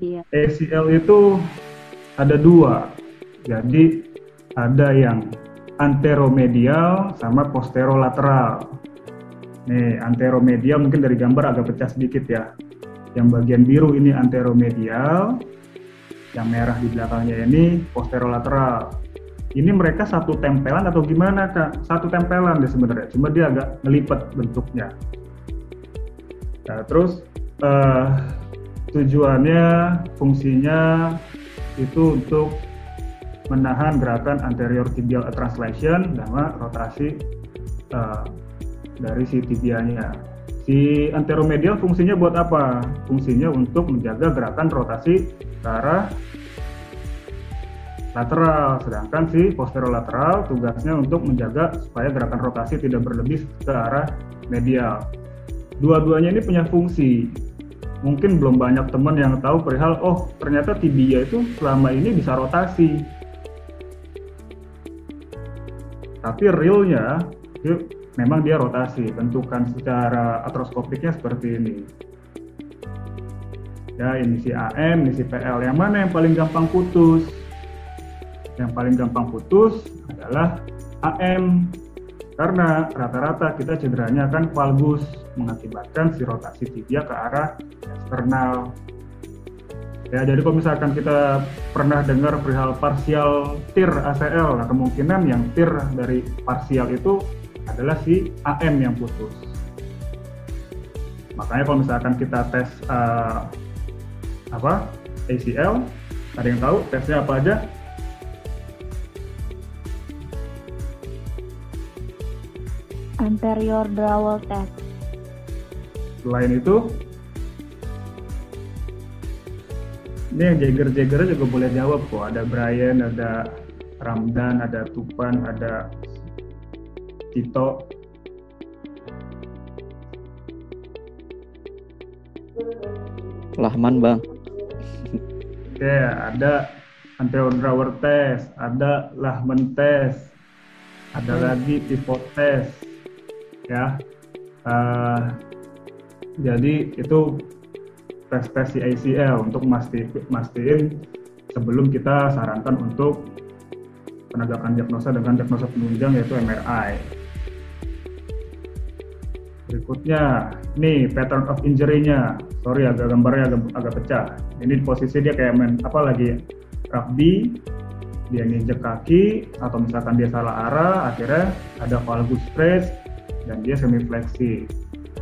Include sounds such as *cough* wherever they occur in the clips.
Iya. ACL itu ada dua. Jadi ada yang anteromedial sama posterolateral. Nih, anteromedial mungkin dari gambar agak pecah sedikit ya. Yang bagian biru ini anteromedial, yang merah di belakangnya ini posterolateral. Ini mereka satu tempelan atau gimana kak? Satu tempelan deh sebenarnya, cuma dia agak ngelipat bentuknya. Nah, terus uh, tujuannya, fungsinya itu untuk menahan gerakan anterior tibial translation sama rotasi uh, dari si tibianya. Si anteromedial fungsinya buat apa? Fungsinya untuk menjaga gerakan rotasi ke arah lateral, sedangkan si posterolateral tugasnya untuk menjaga supaya gerakan rotasi tidak berlebih ke arah medial. Dua-duanya ini punya fungsi. Mungkin belum banyak teman yang tahu perihal, oh ternyata tibia itu selama ini bisa rotasi. Tapi realnya, memang dia rotasi, bentukan secara atroskopiknya seperti ini. Ya, ini si AM, ini si PL. Yang mana yang paling gampang putus? Yang paling gampang putus adalah AM. Karena rata-rata kita cederanya kan valgus mengakibatkan si rotasi tibia ke arah eksternal. Ya, jadi kalau misalkan kita pernah dengar perihal parsial tir ACL, nah kemungkinan yang tir dari parsial itu adalah si AM yang putus. Makanya kalau misalkan kita tes uh, apa ACL, ada yang tahu tesnya apa aja? Anterior drawal test. Selain itu, ini yang Jagger-Jagger juga boleh jawab kok. Ada Brian, ada Ramdan, ada Tupan, ada Tito. Lahman bang. Oke, ada anterior drawer test, ada Lahman test, ada lagi pivot test, ya. Uh, jadi itu tes tes ACL untuk mastiin sebelum kita sarankan untuk penegakan diagnosa dengan diagnosa penunjang yaitu MRI. Berikutnya, nih pattern of injury-nya. Sorry agak gambarnya agak, agak pecah. Ini posisi dia kayak main apa lagi rugby, dia nginjek kaki atau misalkan dia salah arah, akhirnya ada valgus stress dan dia semi fleksi.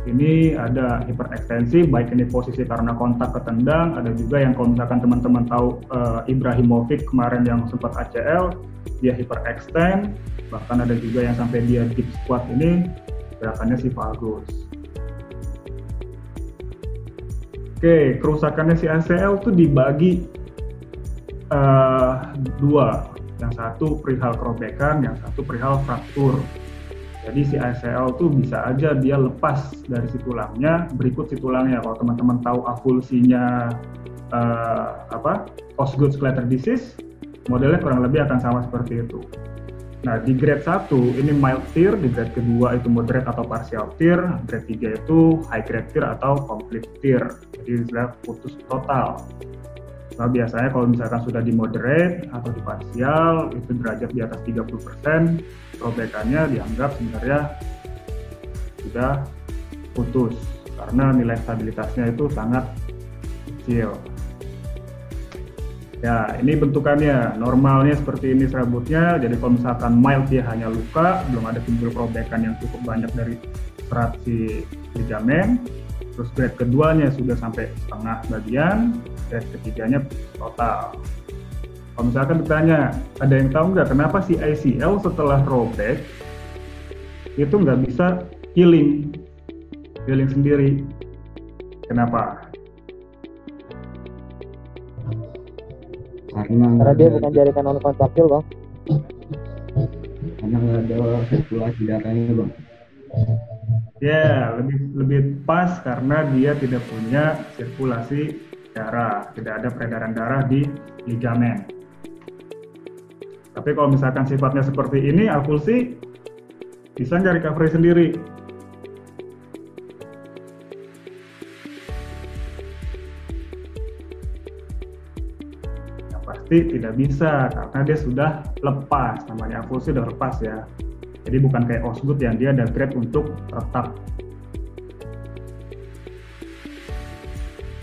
Ini ada hiperekstensi, baik ini posisi karena kontak ketendang, ada juga yang kalau misalkan teman-teman tahu uh, Ibrahimovic kemarin yang sempat ACL, dia hyperextend, bahkan ada juga yang sampai dia deep squat ini gerakannya si valgus. Oke, kerusakannya si ACL tuh dibagi uh, dua. Yang satu perihal kerobekan, yang satu perihal fraktur. Jadi si ACL tuh bisa aja dia lepas dari si tulangnya, berikut si tulangnya. Kalau teman-teman tahu avulsinya uh, apa, Osgood Schlatter disease, modelnya kurang lebih akan sama seperti itu. Nah, di grade 1 ini mild tear, di grade kedua itu moderate atau partial tear, grade 3 itu high grade tear atau complete tear. Jadi istilah putus total. Nah, biasanya kalau misalkan sudah di moderate atau di partial, itu derajat di atas 30%, robekannya dianggap sebenarnya sudah putus karena nilai stabilitasnya itu sangat kecil. Ya, ini bentukannya. Normalnya seperti ini serabutnya. Jadi kalau misalkan mild dia hanya luka, belum ada timbul perobekan yang cukup banyak dari serat si ligamen. Terus grade keduanya sudah sampai setengah bagian, grade ketiganya total. Kalau misalkan ditanya, ada yang tahu nggak kenapa si ICL setelah robek itu nggak bisa healing, healing sendiri? Kenapa? karena karena dia bukan jaringan non kontraktil bang karena nggak ada sirkulasi darahnya bang Ya, lebih lebih pas karena dia tidak punya sirkulasi darah, tidak ada peredaran darah di ligamen. Tapi kalau misalkan sifatnya seperti ini, avulsi bisa nggak recovery sendiri? Berarti tidak bisa karena dia sudah lepas, namanya avulsi sudah lepas ya. Jadi bukan kayak osgut yang dia ada grade untuk retak.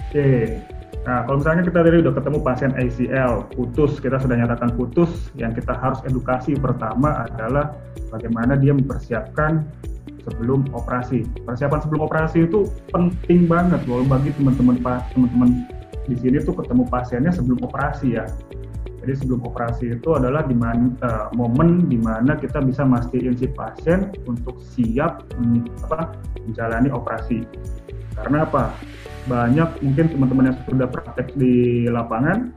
Oke, nah kalau misalnya kita tadi udah ketemu pasien ACL, putus, kita sudah nyatakan putus, yang kita harus edukasi pertama adalah bagaimana dia mempersiapkan sebelum operasi. Persiapan sebelum operasi itu penting banget loh bagi teman-teman teman-teman di sini tuh ketemu pasiennya sebelum operasi ya. Jadi sebelum operasi itu adalah di mana, uh, eh, momen di mana kita bisa mastiin si pasien untuk siap men, apa, menjalani operasi. Karena apa? Banyak mungkin teman-teman yang sudah praktek di lapangan,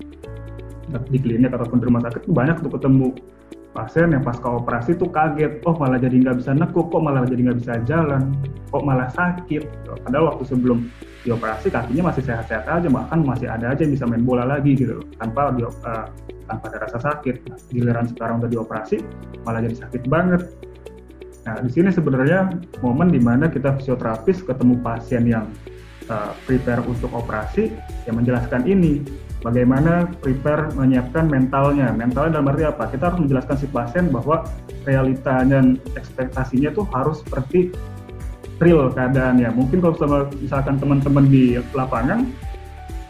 di klinik ataupun di rumah sakit banyak tuh ketemu pasien yang pasca operasi tuh kaget, oh malah jadi nggak bisa nekuk, kok malah jadi nggak bisa jalan, kok malah sakit. Padahal waktu sebelum dioperasi kakinya masih sehat-sehat aja, bahkan masih ada aja yang bisa main bola lagi gitu, tanpa di, uh, tanpa ada rasa sakit. Nah, giliran sekarang udah dioperasi, malah jadi sakit banget. Nah, di sini sebenarnya momen di mana kita fisioterapis ketemu pasien yang uh, prepare untuk operasi, yang menjelaskan ini bagaimana prepare menyiapkan mentalnya. Mentalnya dalam arti apa? Kita harus menjelaskan si pasien bahwa realita dan ekspektasinya tuh harus seperti real keadaannya. Mungkin kalau misalkan teman-teman di lapangan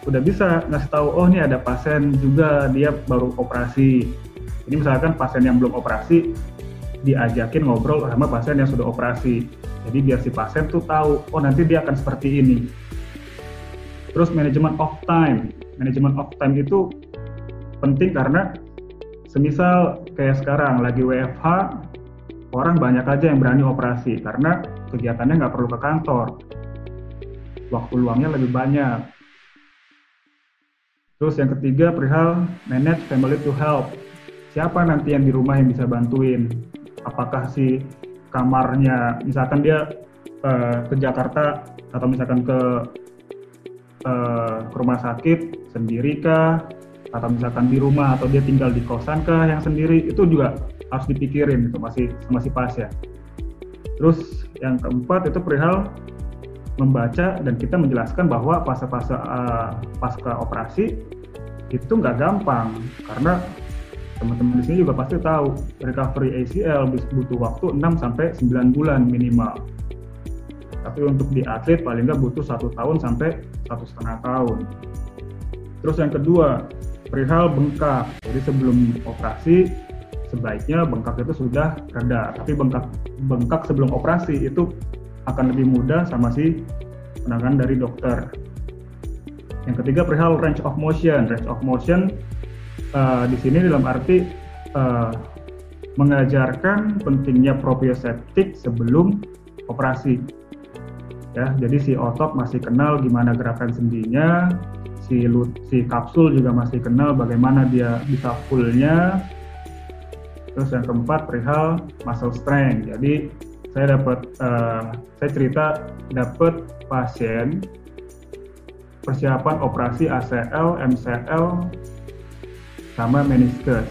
udah bisa ngasih tahu, oh ini ada pasien juga dia baru operasi. Ini misalkan pasien yang belum operasi diajakin ngobrol sama pasien yang sudah operasi. Jadi biar si pasien tuh tahu, oh nanti dia akan seperti ini. Terus manajemen of time manajemen of time itu penting karena semisal kayak sekarang lagi WFH orang banyak aja yang berani operasi karena kegiatannya nggak perlu ke kantor. Waktu luangnya lebih banyak. Terus yang ketiga perihal manage family to help. Siapa nanti yang di rumah yang bisa bantuin? Apakah si kamarnya misalkan dia uh, ke Jakarta atau misalkan ke uh, ke rumah sakit sendiri kah? Atau misalkan di rumah atau dia tinggal di kosan kah yang sendiri? Itu juga harus dipikirin itu masih masih pas ya. Terus yang keempat itu perihal membaca dan kita menjelaskan bahwa fase-fase uh, pasca operasi itu nggak gampang. Karena teman-teman di sini juga pasti tahu recovery ACL butuh waktu 6 sampai 9 bulan minimal. Tapi untuk di atlet paling nggak butuh satu tahun sampai satu setengah tahun. Terus yang kedua, perihal bengkak. Jadi sebelum operasi sebaiknya bengkak itu sudah reda. Tapi bengkak bengkak sebelum operasi itu akan lebih mudah sama si penanganan dari dokter. Yang ketiga perihal range of motion. Range of motion uh, di sini dalam arti uh, mengajarkan pentingnya proprioseptik sebelum operasi ya. Jadi si otot masih kenal gimana gerakan sendinya si si kapsul juga masih kenal bagaimana dia bisa fullnya terus yang keempat perihal muscle strength. Jadi saya dapat uh, saya cerita dapat pasien persiapan operasi ACL, MCL sama meniscus.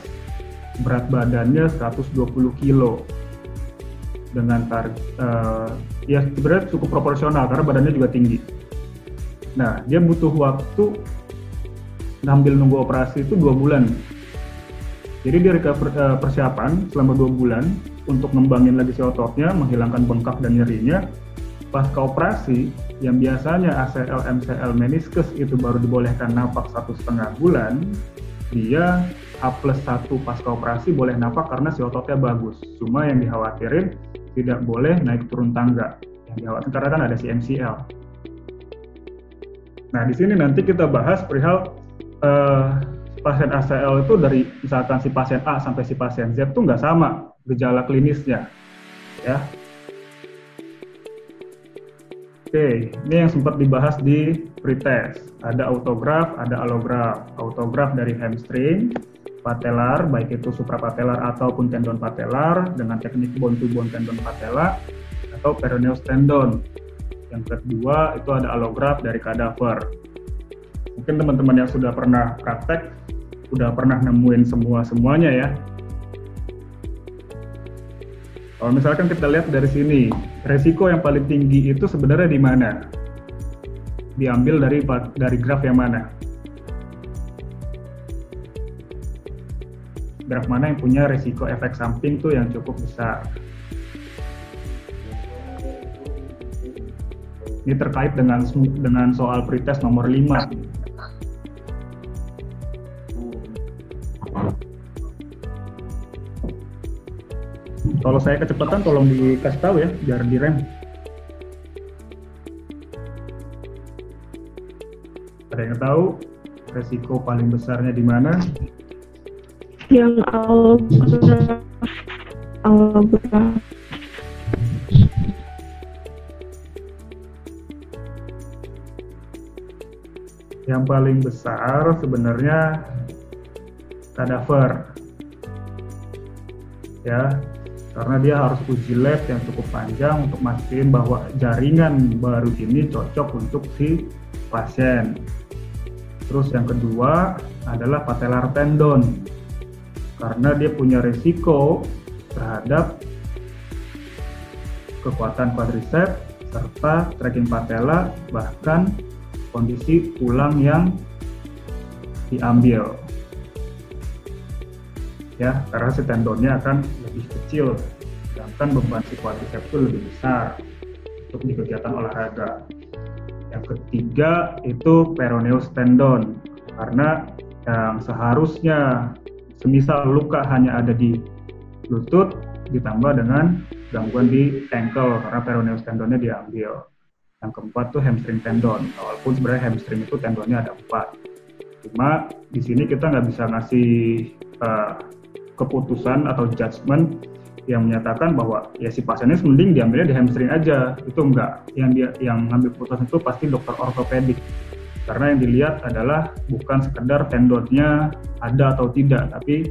Berat badannya 120 kilo dengan target uh, ya sebenarnya cukup proporsional karena badannya juga tinggi. Nah, dia butuh waktu ngambil nunggu operasi itu dua bulan. Jadi dia uh, persiapan selama dua bulan untuk ngembangin lagi si ototnya, menghilangkan bengkak dan nyerinya. Pasca operasi, yang biasanya ACL, MCL, meniscus itu baru dibolehkan napak satu setengah bulan, dia A plus satu pasca operasi boleh napak karena si ototnya bagus. Cuma yang dikhawatirin tidak boleh naik turun tangga yang dikhawatirkan karena kan ada si MCL. Nah di sini nanti kita bahas perihal uh, pasien ACL itu dari misalkan si pasien A sampai si pasien Z itu nggak sama gejala klinisnya, ya. Oke, ini yang sempat dibahas di pretest. Ada autograf, ada allograf. Autograf dari hamstring, patelar, baik itu suprapatelar ataupun tendon patelar dengan teknik bone to bone tendon patella atau peroneus tendon. Yang kedua itu ada allograft dari kadaver. Mungkin teman-teman yang sudah pernah praktek sudah pernah nemuin semua semuanya ya. Kalau misalkan kita lihat dari sini, resiko yang paling tinggi itu sebenarnya di mana? Diambil dari dari graf yang mana? Drug mana yang punya resiko efek samping tuh yang cukup besar. Ini terkait dengan dengan soal pretest nomor 5. Kalau saya kecepatan tolong dikasih tahu ya, biar direm. Ada yang tahu resiko paling besarnya di mana? Yang. Alograf. Yang paling besar sebenarnya kadaver. Ya, karena dia harus uji lab yang cukup panjang untuk mastiin bahwa jaringan baru ini cocok untuk si pasien. Terus yang kedua adalah patellar tendon. Karena dia punya risiko terhadap kekuatan quadriceps serta tracking patella bahkan kondisi tulang yang diambil. Ya, karena si tendonnya akan lebih kecil, sedangkan beban si quadriceps itu lebih besar untuk di kegiatan olahraga. Yang ketiga itu peroneus tendon karena yang seharusnya semisal luka hanya ada di lutut ditambah dengan gangguan di ankle karena peroneus tendonnya diambil. Yang keempat tuh hamstring tendon, walaupun sebenarnya hamstring itu tendonnya ada empat. Cuma di sini kita nggak bisa ngasih uh, keputusan atau judgement yang menyatakan bahwa ya si pasiennya mending diambilnya di hamstring aja itu enggak yang dia yang ngambil keputusan itu pasti dokter ortopedik karena yang dilihat adalah bukan sekedar tendonnya ada atau tidak tapi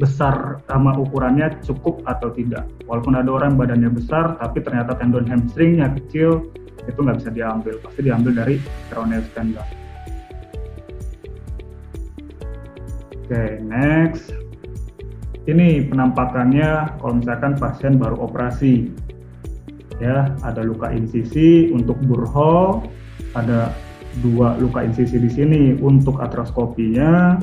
besar sama ukurannya cukup atau tidak. Walaupun ada orang badannya besar tapi ternyata tendon hamstringnya kecil itu nggak bisa diambil. Pasti diambil dari peroneus tendon oke okay, next. Ini penampakannya kalau misalkan pasien baru operasi. Ya ada luka insisi untuk burhol ada dua luka insisi di sini untuk atroskopinya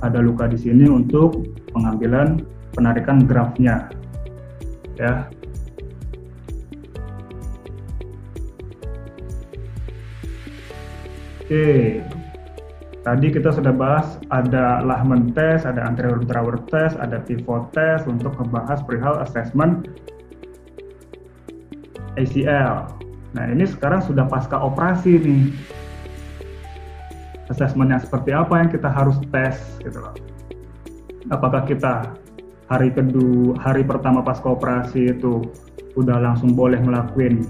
ada luka di sini untuk pengambilan penarikan grafnya ya Oke, Tadi kita sudah bahas ada Lahman test, ada anterior drawer test, ada pivot test untuk membahas perihal assessment ACL. Nah ini sekarang sudah pasca operasi nih. Assessmentnya seperti apa yang kita harus tes gitu loh. Apakah kita hari kedua, hari pertama pasca operasi itu udah langsung boleh melakukan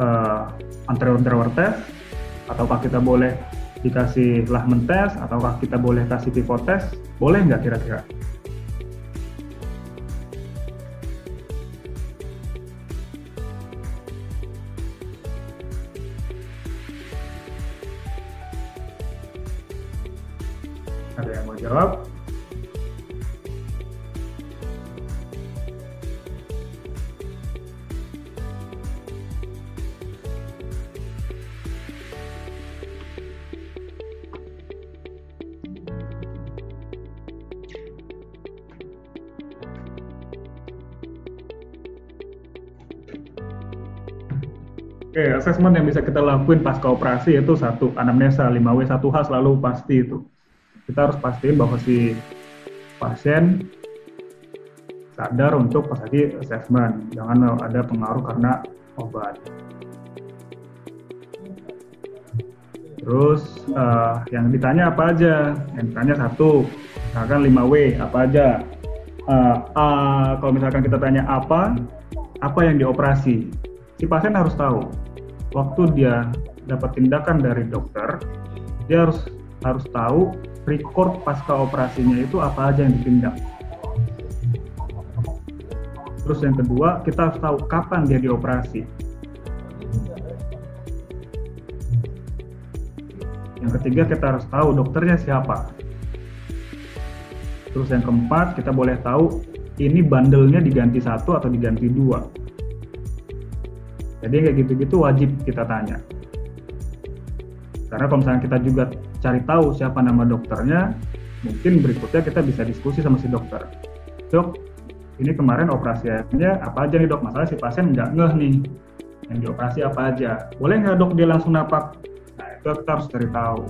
uh, anterior drawer test, ataukah kita boleh dikasih Lahman test? Ataukah kita boleh kasih pivot test? Boleh nggak kira-kira jawab Oke, okay, assessment yang bisa kita lakuin pasca operasi itu satu, anamnesa 5W 1H selalu pasti itu. Kita harus pastiin bahwa si pasien sadar untuk pas lagi assessment, jangan ada pengaruh karena obat. Terus uh, yang ditanya apa aja? Yang ditanya satu, misalkan 5W apa aja? Uh, uh, kalau misalkan kita tanya apa, apa yang dioperasi? Si pasien harus tahu waktu dia dapat tindakan dari dokter, dia harus harus tahu record pasca operasinya itu apa aja yang ditindak. Terus yang kedua, kita harus tahu kapan dia dioperasi. Yang ketiga, kita harus tahu dokternya siapa. Terus yang keempat, kita boleh tahu ini bandelnya diganti satu atau diganti dua jadi kayak gitu-gitu wajib kita tanya. Karena kalau misalnya kita juga cari tahu siapa nama dokternya, mungkin berikutnya kita bisa diskusi sama si dokter. Dok, ini kemarin operasinya apa aja nih dok? Masalah si pasien nggak ngeh nih, yang dioperasi apa aja. Boleh nggak dok dia langsung napak? Nah itu kita harus cari tahu.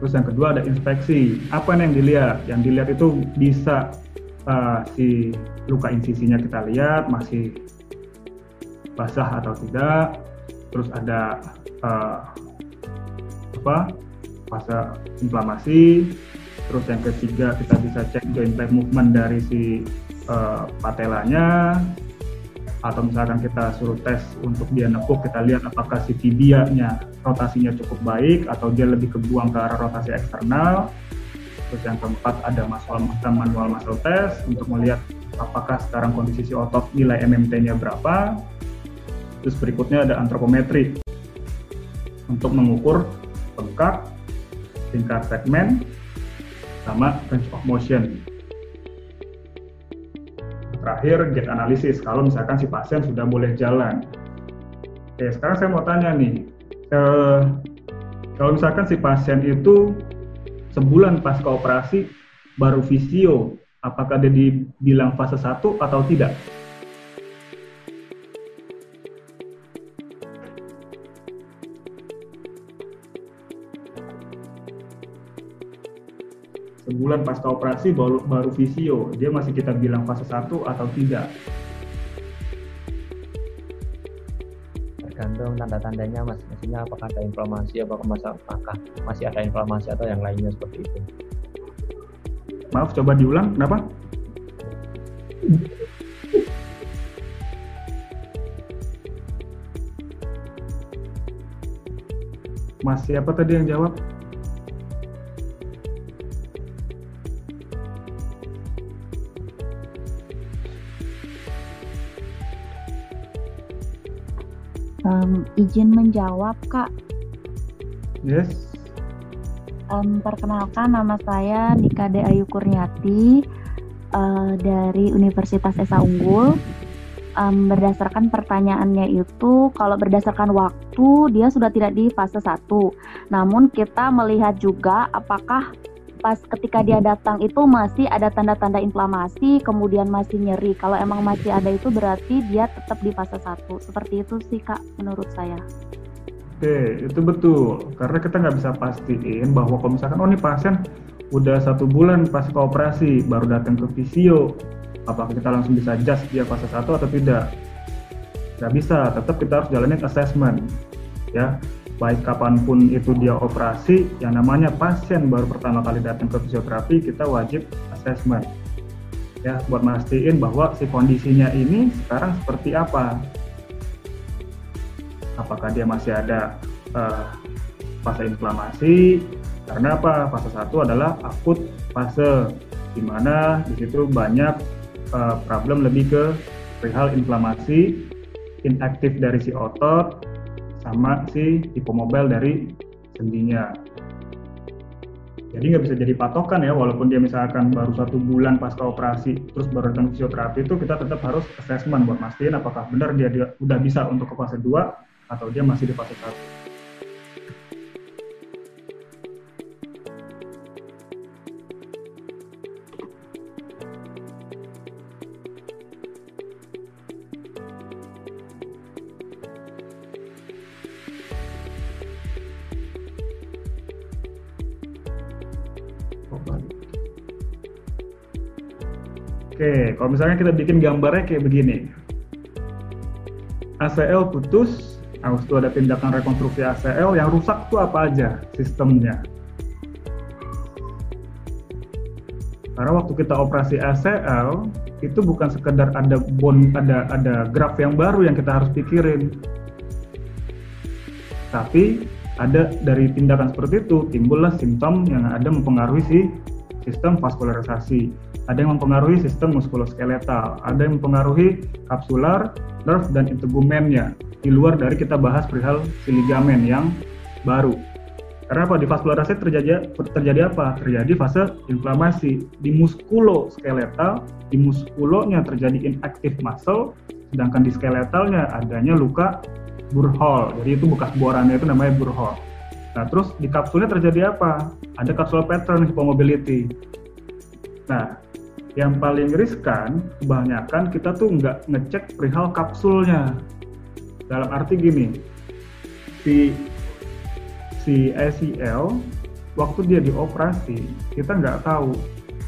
Terus yang kedua ada inspeksi. Apa yang dilihat? Yang dilihat itu bisa uh, si luka insisinya kita lihat masih basah atau tidak. Terus ada uh, apa fase inflamasi. Terus yang ketiga kita bisa cek joint play movement dari si uh, patelanya. Atau misalkan kita suruh tes untuk dia nekuk kita lihat apakah si tibianya rotasinya cukup baik atau dia lebih kebuang ke arah rotasi eksternal. Terus yang keempat ada manual, manual muscle test untuk melihat apakah sekarang kondisi si otot nilai MMT-nya berapa. Terus berikutnya ada antropometri. Untuk mengukur bengkak tingkat segmen sama range of motion terakhir gait analisis kalau misalkan si pasien sudah boleh jalan. Oke, sekarang saya mau tanya nih, eh, kalau misalkan si pasien itu sebulan pasca operasi baru visio, apakah dia dibilang fase 1 atau tidak? Sebulan pasca operasi baru, baru visio, dia masih kita bilang fase 1 atau tidak? Tergantung tanda-tandanya mas, maksudnya apakah ada inflamasi, apakah masa, apakah masih ada inflamasi atau yang lainnya seperti itu. Maaf, coba diulang, kenapa? Mas siapa tadi yang jawab? Izin menjawab, Kak. Yes. Um, perkenalkan nama saya Nikade Ayu Kurniati uh, dari Universitas Esa Unggul. Um, berdasarkan pertanyaannya itu, kalau berdasarkan waktu dia sudah tidak di fase 1. Namun kita melihat juga apakah pas ketika dia datang itu masih ada tanda-tanda inflamasi, kemudian masih nyeri. Kalau emang masih ada itu berarti dia tetap di fase 1. Seperti itu sih Kak menurut saya. Oke, itu betul. Karena kita nggak bisa pastiin bahwa kalau misalkan, oh ini pasien udah satu bulan pas operasi, baru datang ke visio, apakah kita langsung bisa adjust dia fase 1 atau tidak? Nggak bisa, tetap kita harus jalanin assessment. Ya, baik kapan pun itu dia operasi, yang namanya pasien baru pertama kali datang ke fisioterapi, kita wajib assessment. Ya, buat mastiin bahwa si kondisinya ini sekarang seperti apa. Apakah dia masih ada uh, fase inflamasi? Karena apa? Fase 1 adalah akut fase, di mana di situ banyak uh, problem lebih ke perihal inflamasi, inaktif dari si otot, sama si hipomobile dari sendinya. Jadi nggak bisa jadi patokan ya, walaupun dia misalkan baru satu bulan pasca operasi, terus baru datang fisioterapi itu kita tetap harus assessment buat mastiin apakah benar dia, dia udah bisa untuk ke fase 2 atau dia masih di fase 1. Oke, kalau misalnya kita bikin gambarnya kayak begini. ACL putus, harus tuh ada tindakan rekonstruksi ACL, yang rusak tuh apa aja sistemnya. Karena waktu kita operasi ACL, itu bukan sekedar ada bone, ada ada graf yang baru yang kita harus pikirin. Tapi ada dari tindakan seperti itu timbullah simptom yang ada mempengaruhi si sistem vaskularisasi ada yang mempengaruhi sistem muskuloskeletal, ada yang mempengaruhi kapsular, nerve, dan integumennya. Di luar dari kita bahas perihal si ligamen yang baru. Karena apa? Di vaskularisasi terjadi terjadi apa? Terjadi fase inflamasi di muskuloskeletal, di muskulonya terjadi inactive muscle, sedangkan di skeletalnya adanya luka burhol. Jadi itu bekas borannya itu namanya burhol. Nah, terus di kapsulnya terjadi apa? Ada kapsul pattern hypomobility. Nah, yang paling riskan kebanyakan kita tuh nggak ngecek perihal kapsulnya. Dalam arti gini, si si ACL waktu dia dioperasi kita nggak tahu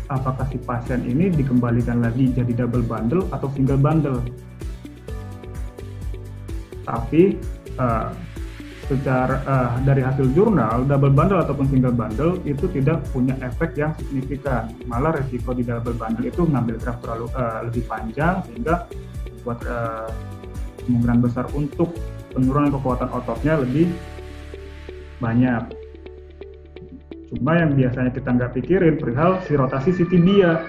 apakah si pasien ini dikembalikan lagi jadi double bundle atau single bundle. Tapi uh, secara uh, dari hasil jurnal double bundle ataupun single bundle itu tidak punya efek yang signifikan. Malah resiko di double bundle itu mengambil graf terlalu uh, lebih panjang sehingga buat uh, kemungkinan besar untuk penurunan kekuatan ototnya lebih banyak. Cuma yang biasanya kita nggak pikirin perihal si rotasi si tibia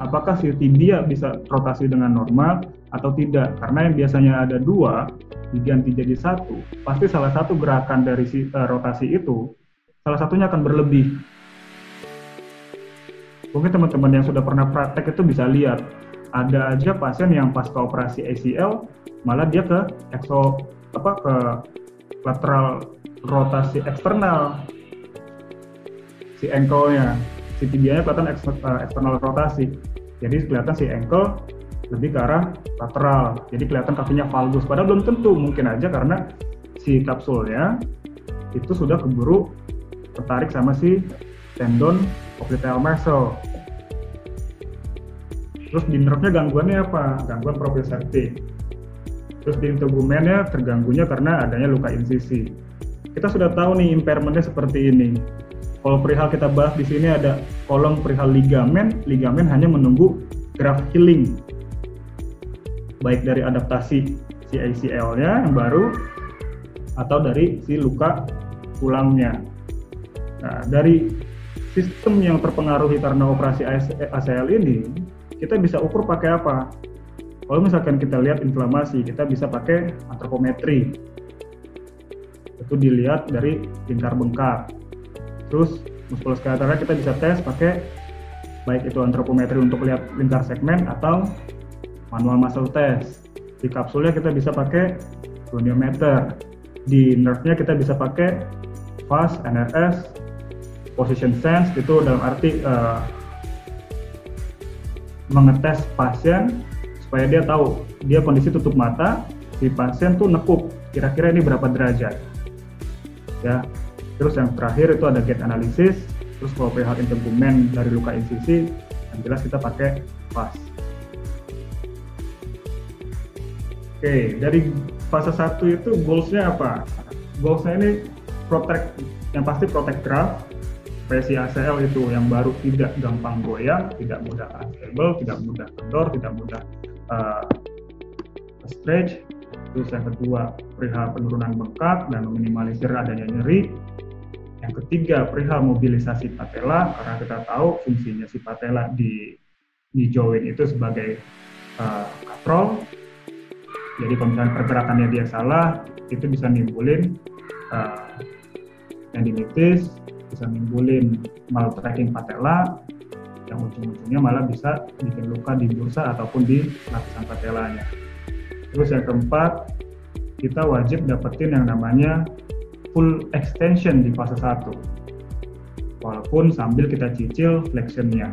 apakah si tibia bisa rotasi dengan normal atau tidak? Karena yang biasanya ada dua diganti jadi satu, pasti salah satu gerakan dari si, uh, rotasi itu, salah satunya akan berlebih. Mungkin teman-teman yang sudah pernah praktek itu bisa lihat, ada aja pasien yang pas ke operasi ACL, malah dia ke exo apa ke lateral rotasi eksternal si ankle-nya, si tibianya kelihatan eh, eksternal rotasi. Jadi kelihatan si ankle lebih ke arah lateral. Jadi kelihatan kakinya valgus. Padahal belum tentu, mungkin aja karena si kapsulnya itu sudah keburu tertarik sama si tendon popliteal muscle. Terus di nerve-nya gangguannya apa? Gangguan proprioceptif. Terus di integumennya terganggunya karena adanya luka insisi. Kita sudah tahu nih impairmentnya seperti ini. Kalau perihal kita bahas di sini ada kolom perihal ligamen, ligamen hanya menunggu graph healing baik dari adaptasi si ACL-nya yang baru atau dari si luka tulangnya. Nah, dari sistem yang terpengaruhi karena operasi ACL ini, kita bisa ukur pakai apa? Kalau misalkan kita lihat inflamasi, kita bisa pakai antropometri. Itu dilihat dari lingkar bengkak. Terus muskuloskeletalnya kita bisa tes pakai baik itu antropometri untuk lihat lingkar segmen atau manual muscle test. Di kapsulnya kita bisa pakai goniometer. Di nerve-nya kita bisa pakai FAST, NRS, position sense itu dalam arti uh, mengetes pasien supaya dia tahu dia kondisi tutup mata si pasien tuh nekuk kira-kira ini berapa derajat ya terus yang terakhir itu ada gait analysis terus kalau perihal integumen dari luka insisi yang jelas kita pakai FAST Oke, dari fase 1 itu goalsnya apa? Goalsnya ini protect, yang pasti protect graph, supaya si ACL itu yang baru tidak gampang goyang, tidak mudah unstable, tidak mudah kendor, tidak mudah uh, stretch. Terus yang kedua, perihal penurunan bengkak dan meminimalisir adanya nyeri. Yang ketiga, perihal mobilisasi patella, karena kita tahu fungsinya si patella di di joint itu sebagai uh, katrol jadi kalau misalnya pergerakannya dia salah, itu bisa nimbulin uh, tendinitis, bisa nimbulin maltracking patella, yang ujung-ujungnya malah bisa bikin luka di bursa ataupun di lapisan patelanya. Terus yang keempat, kita wajib dapetin yang namanya full extension di fase 1. Walaupun sambil kita cicil flexionnya.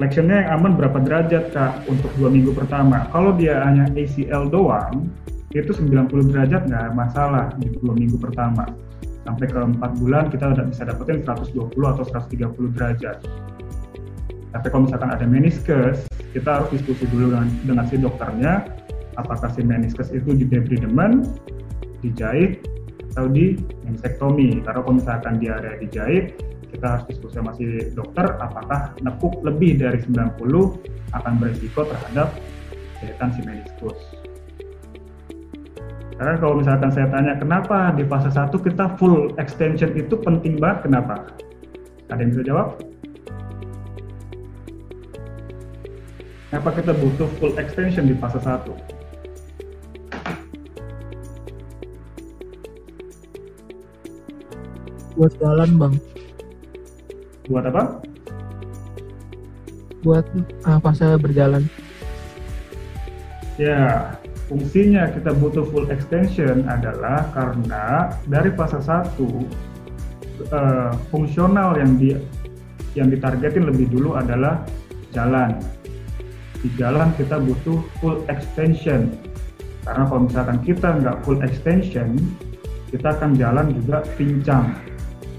Flexionnya yang aman berapa derajat kak untuk dua minggu pertama? Kalau dia hanya ACL doang, itu 90 derajat nggak masalah di dua minggu pertama. Sampai ke empat bulan kita udah bisa dapetin 120 atau 130 derajat. Tapi kalau misalkan ada meniscus, kita harus diskusi dulu dengan, dengan si dokternya, apakah si meniscus itu di debridement, dijahit, atau di menisektomi. Karena kalau misalkan dia ada dijahit, kita harus diskusi sama si dokter apakah nekuk lebih dari 90 akan berisiko terhadap jahitan si meniskus. Karena kalau misalkan saya tanya kenapa di fase 1 kita full extension itu penting banget, kenapa? Ada yang bisa jawab? Kenapa kita butuh full extension di fase 1? buat jalan bang Buat apa? Buat apa saya berjalan. Ya, fungsinya kita butuh full extension adalah karena dari fase 1 eh, fungsional yang di yang ditargetin lebih dulu adalah jalan. Di jalan kita butuh full extension. Karena kalau misalkan kita nggak full extension, kita akan jalan juga pincang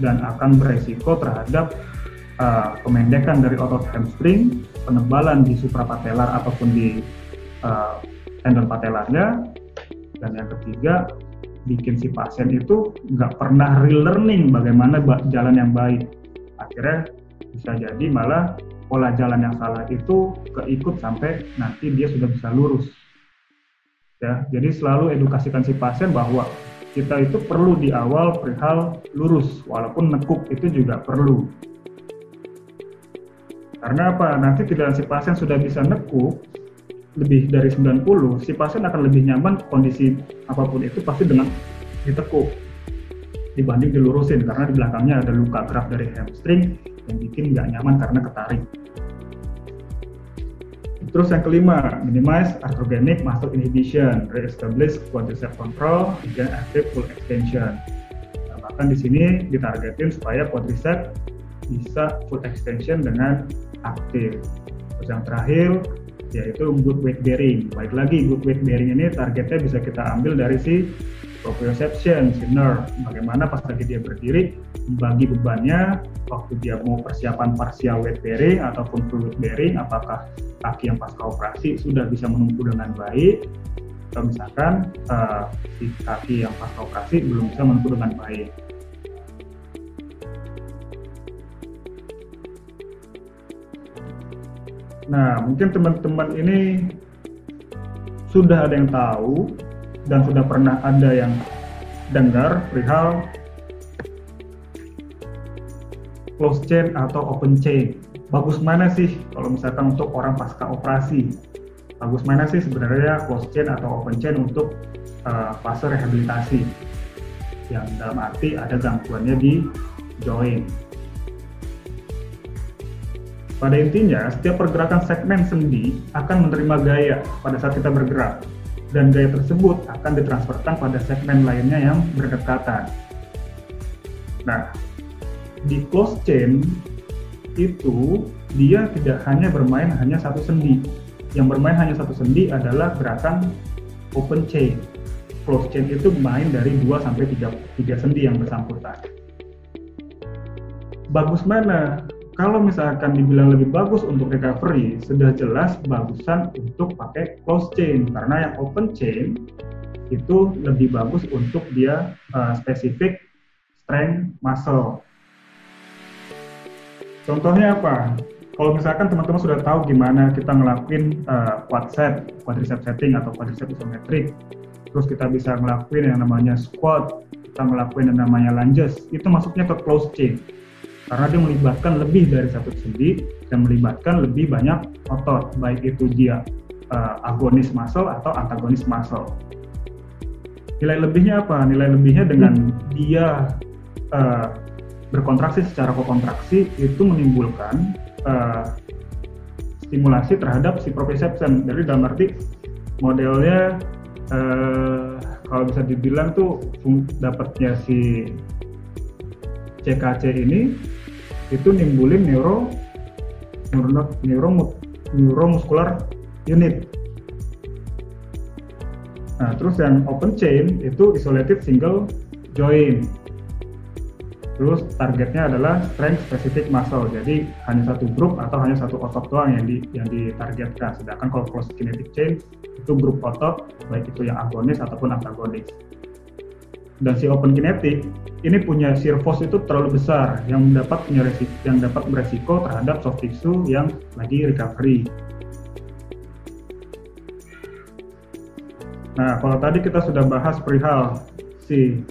dan akan beresiko terhadap uh, kemendekan dari otot hamstring, penebalan di suprapatelar ataupun di uh, tendon patelarnya, dan yang ketiga bikin si pasien itu nggak pernah relearning bagaimana jalan yang baik. Akhirnya bisa jadi malah pola jalan yang salah itu keikut sampai nanti dia sudah bisa lurus. Ya, jadi selalu edukasikan si pasien bahwa kita itu perlu di awal perihal lurus, walaupun nekuk itu juga perlu. Karena apa? Nanti tidak si pasien sudah bisa nekuk lebih dari 90, si pasien akan lebih nyaman kondisi apa pun itu pasti dengan ditekuk dibanding dilurusin karena di belakangnya ada luka gerak dari hamstring yang bikin nggak nyaman karena ketarik. Terus yang kelima, minimize arthrogenic muscle inhibition, re-establish quadriceps control, dan active full extension. Nah, bahkan di sini ditargetin supaya quadriceps bisa full extension dengan aktif. Terus yang terakhir, yaitu good weight bearing. Baik lagi, good weight bearing ini targetnya bisa kita ambil dari si proprioception, si nerve. Bagaimana pas lagi dia berdiri, membagi bebannya, waktu dia mau persiapan partial weight bearing ataupun full weight bearing, apakah kaki yang pasca operasi sudah bisa menumpu dengan baik, atau misalkan uh, si kaki yang pasca operasi belum bisa menumpu dengan baik. Nah, mungkin teman-teman ini sudah ada yang tahu dan sudah pernah ada yang dengar perihal close chain atau open chain bagus mana sih kalau misalkan untuk orang pasca operasi? Bagus mana sih sebenarnya close chain atau open chain untuk uh, fase rehabilitasi? Yang dalam arti ada gangguannya di joint. Pada intinya, setiap pergerakan segmen sendi akan menerima gaya pada saat kita bergerak, dan gaya tersebut akan ditransferkan pada segmen lainnya yang berdekatan. Nah, di close chain itu dia tidak hanya bermain hanya satu sendi. Yang bermain hanya satu sendi adalah gerakan open chain. Close chain itu main dari 2 sampai 3, 3 sendi yang bersangkutan. Bagus mana? Kalau misalkan dibilang lebih bagus untuk recovery, sudah jelas bagusan untuk pakai close chain karena yang open chain itu lebih bagus untuk dia uh, spesifik strength muscle Contohnya apa? Kalau misalkan teman-teman sudah tahu gimana kita ngelakuin uh, quad set, quadricep setting atau quadricep isometrik, terus kita bisa ngelakuin yang namanya squat, kita ngelakuin yang namanya lunges, itu masuknya ke close chain. Karena dia melibatkan lebih dari satu sendi dan melibatkan lebih banyak otot, baik itu dia uh, agonis muscle atau antagonis muscle. Nilai lebihnya apa? Nilai lebihnya dengan dia uh, berkontraksi secara kokontraksi itu menimbulkan uh, stimulasi terhadap si proprioception. Jadi dalam arti modelnya uh, kalau bisa dibilang tuh dapatnya si CKC ini itu nimbulin neuro neuro neuro neuromuscular unit. Nah, terus yang open chain itu isolated single joint. Terus targetnya adalah strength specific muscle. Jadi hanya satu grup atau hanya satu otot doang yang di yang ditargetkan. Sedangkan kalau closed kinetic chain itu grup otot baik itu yang agonis ataupun antagonis. Dan si open kinetic ini punya force itu terlalu besar yang dapat punya resiko, yang dapat beresiko terhadap soft tissue yang lagi recovery. Nah, kalau tadi kita sudah bahas perihal si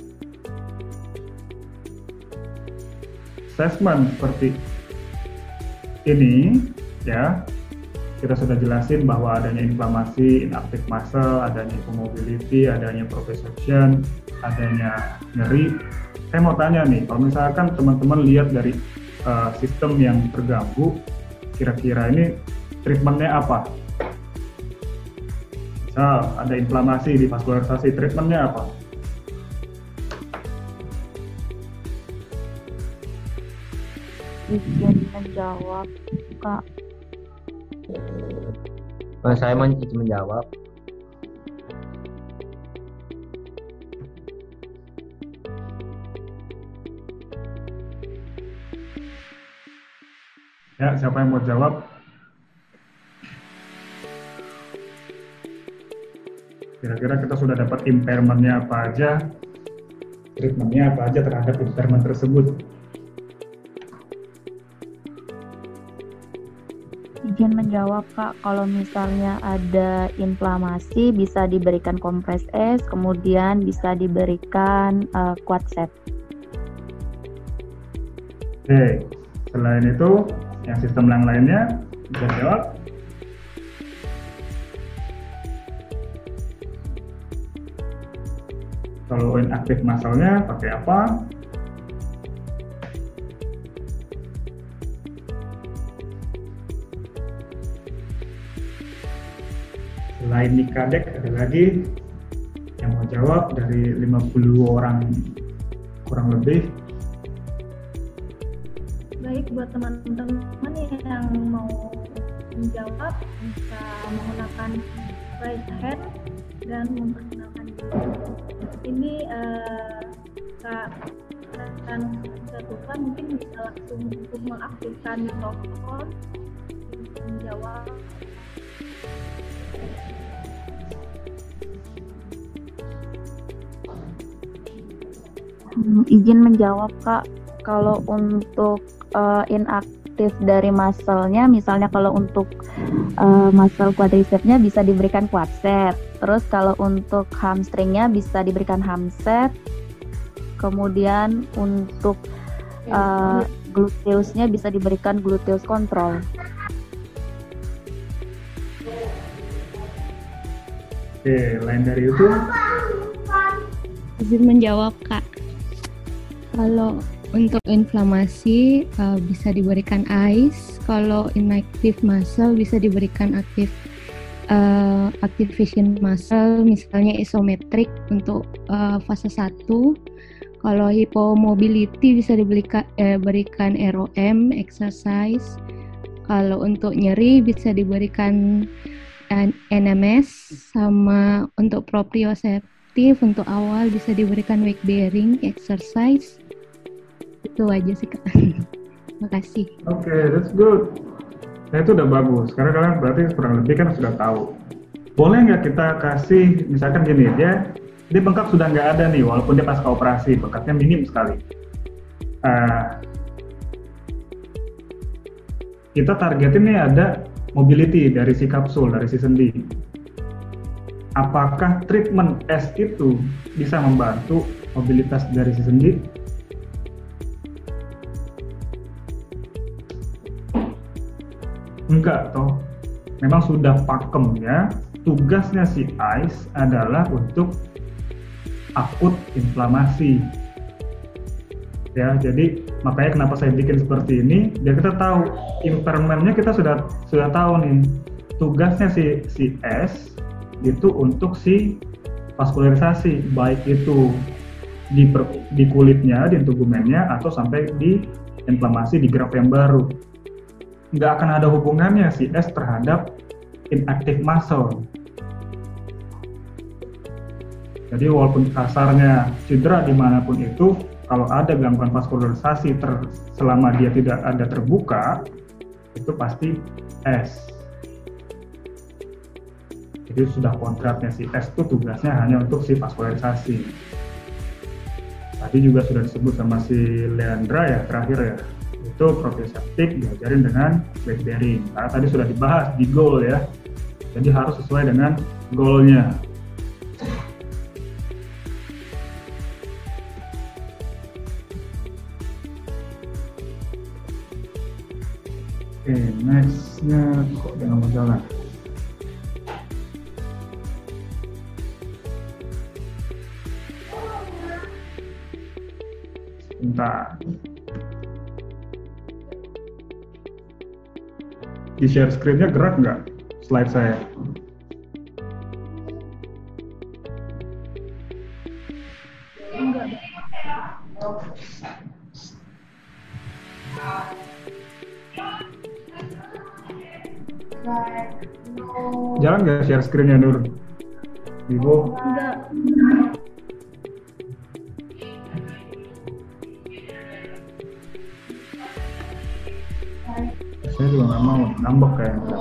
assessment seperti ini ya kita sudah jelasin bahwa adanya inflamasi, inactive muscle, adanya hypomobility, adanya proprioception, adanya nyeri. Saya mau tanya nih, kalau misalkan teman-teman lihat dari uh, sistem yang terganggu, kira-kira ini treatmentnya apa? Misal ada inflamasi di vaskularisasi, treatmentnya apa? izin menjawab kak Nah, mau izin menjawab. Ya, siapa yang mau jawab? Kira-kira kita sudah dapat impairmentnya apa aja? Treatmentnya apa aja terhadap impairment tersebut? Izin menjawab kak kalau misalnya ada inflamasi bisa diberikan kompres es kemudian bisa diberikan uh, set Oke, selain itu, yang sistem yang lainnya bisa jawab. Kalau inaktif masalnya pakai apa? Selain Nikadek ada lagi yang mau jawab dari 50 orang kurang lebih baik buat teman-teman yang mau menjawab bisa menggunakan raise hand dan memperkenalkan diri. Ini uh, Kak akan Tuhan mungkin bisa langsung untuk mengaktifkan mikrofon menjawab Hmm, izin menjawab kak, kalau untuk uh, inaktif dari muscle-nya, misalnya kalau untuk uh, muscle quadricepsnya bisa diberikan quadset, terus kalau untuk hamstringnya bisa diberikan hamset, kemudian untuk uh, gluteusnya bisa diberikan gluteus control. Oke, lain dari itu izin menjawab kak kalau untuk inflamasi uh, bisa diberikan ice, kalau inactive muscle bisa diberikan aktif uh, activation muscle, misalnya isometrik untuk uh, fase 1. Kalau hypomobility bisa diberikan eh, ROM exercise. Kalau untuk nyeri bisa diberikan NMS sama untuk proprioceptif untuk awal bisa diberikan weight bearing exercise. Itu aja sih kak. *laughs* Makasih. Oke okay, that's good. Nah itu udah bagus. Karena kalian berarti kurang lebih kan sudah tahu. Boleh nggak kita kasih misalkan gini dia dia bengkak sudah nggak ada nih walaupun dia pasca operasi bengkaknya minim sekali. Uh, kita targetin nih ada mobility dari si kapsul dari si sendi. Apakah treatment S itu bisa membantu mobilitas dari si sendi? Enggak toh. Memang sudah pakem ya. Tugasnya si ICE adalah untuk akut inflamasi ya. Jadi makanya kenapa saya bikin seperti ini biar kita tahu impairmentnya kita sudah sudah tahu nih. Tugasnya si si S itu untuk si vaskularisasi baik itu di, per, di kulitnya di tegumennya atau sampai di inflamasi di graf yang baru. Nggak akan ada hubungannya si S terhadap inactive muscle. Jadi walaupun kasarnya cedera di mana pun itu, kalau ada gangguan vaskularisasi ter, selama dia tidak ada terbuka, itu pasti S. Jadi sudah kontraknya si S itu tugasnya hanya untuk si vaskularisasi. Tadi juga sudah disebut sama si Leandra ya terakhir ya itu proprioseptik diajarin dengan weight bearing karena tadi sudah dibahas di goal ya jadi harus sesuai dengan goalnya nextnya kok mau jalan? Sebentar. di share screen-nya gerak nggak slide saya? Jalan nggak share screen-nya Nur? Vivo. Enggak. Saya juga nggak mau nambah kayaknya.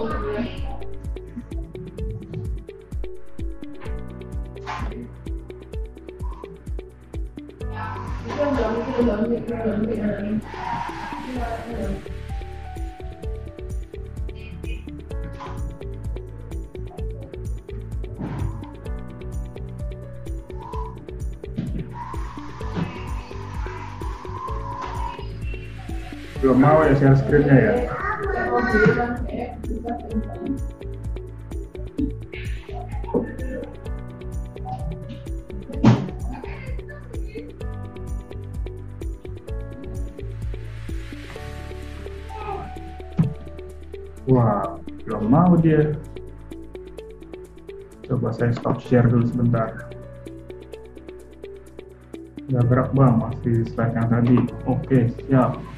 Belum mau ya share screen-nya ya? Wah, belum mau dia. Coba saya stop share dulu sebentar. Gak gerak bang, masih slide yang tadi. Oke, siap.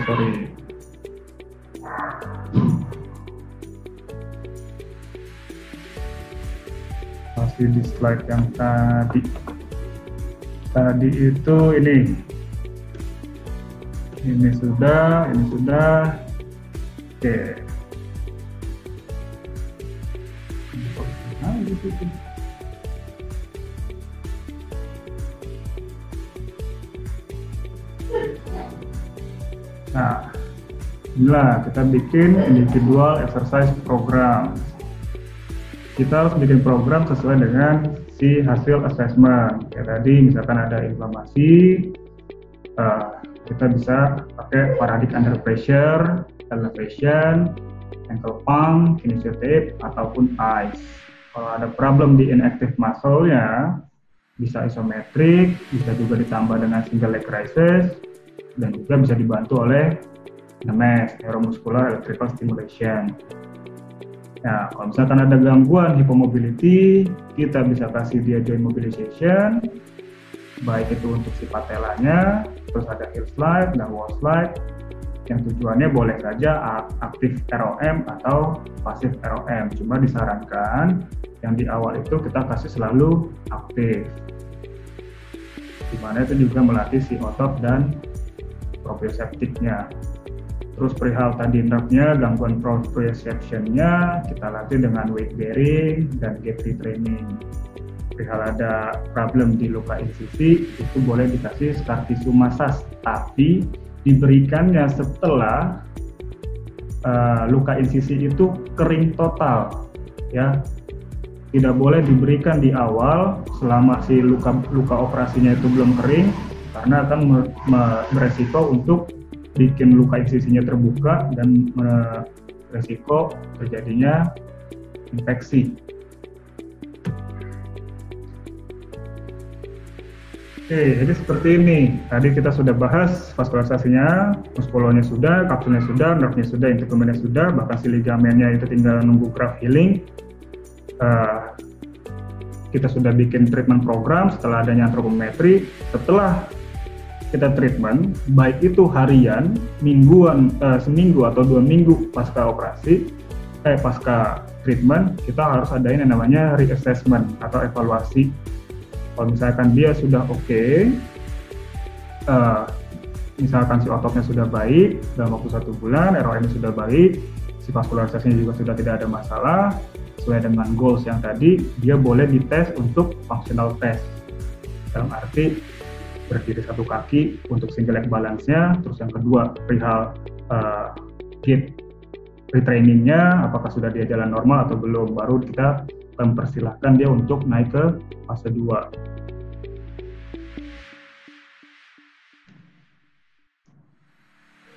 Sorry. Masih di slide yang tadi. Tadi itu ini. Ini sudah, ini sudah. Oke. Gitu. Nah, inilah kita bikin individual exercise program. Kita harus bikin program sesuai dengan si hasil assessment. Kayak tadi misalkan ada inflamasi, eh, kita bisa pakai paradik under pressure, elevation, ankle pump, kinesiotape, ataupun ice. Kalau ada problem di inactive muscle-nya, bisa isometrik, bisa juga ditambah dengan single leg raises, dan juga bisa dibantu oleh NMS, Neuromuscular Electrical Stimulation. Nah, kalau misalkan ada gangguan hypomobility, kita bisa kasih dia joint mobilization, baik itu untuk si patelanya, terus ada heel slide dan wall slide, yang tujuannya boleh saja aktif ROM atau pasif ROM. Cuma disarankan yang di awal itu kita kasih selalu aktif. Di mana itu juga melatih si otot dan proprioceptiknya. Terus perihal tadi nerve-nya, gangguan proprioception-nya, kita latih dengan weight bearing dan gait retraining. Perihal ada problem di luka insisi, itu boleh dikasih scar tissue massage, tapi diberikannya setelah uh, luka insisi itu kering total, ya. Tidak boleh diberikan di awal selama si luka luka operasinya itu belum kering, karena akan beresiko untuk bikin luka insisinya terbuka dan beresiko terjadinya infeksi. Oke, jadi seperti ini. Tadi kita sudah bahas vaskularisasinya, muskolonya sudah, kapsulnya sudah, nerve-nya sudah, integumennya sudah, bahkan si ligamennya itu tinggal nunggu graft healing. Uh, kita sudah bikin treatment program setelah adanya antropometri. Setelah kita treatment, baik itu harian, mingguan, uh, seminggu atau dua minggu pasca operasi, eh pasca treatment, kita harus adain yang namanya reassessment atau evaluasi. Kalau misalkan dia sudah oke, okay, uh, misalkan si ototnya sudah baik dalam waktu satu bulan, ROM sudah baik, si vaskularisasinya juga sudah tidak ada masalah, sesuai dengan goals yang tadi, dia boleh dites untuk functional test. Dalam arti berdiri satu kaki untuk single leg balance-nya, terus yang kedua perihal uh, gait retrainingnya, apakah sudah dia jalan normal atau belum, baru kita mempersilahkan dia untuk naik ke fase 2.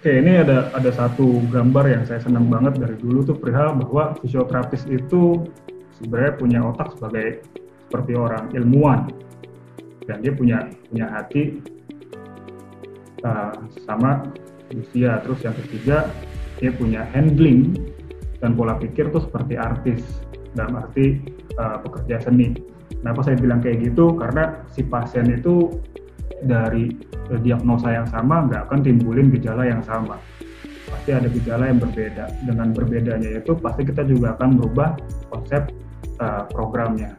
Oke, ini ada ada satu gambar yang saya senang banget dari dulu tuh perihal bahwa fisioterapis itu sebenarnya punya otak sebagai seperti orang ilmuwan dan dia punya punya hati uh, sama manusia. Terus yang ketiga dia punya handling dan pola pikir tuh seperti artis dalam arti uh, pekerja seni. Kenapa saya bilang kayak gitu? Karena si pasien itu dari diagnosa yang sama nggak akan timbulin gejala yang sama. Pasti ada gejala yang berbeda. Dengan berbedanya itu pasti kita juga akan merubah konsep uh, programnya.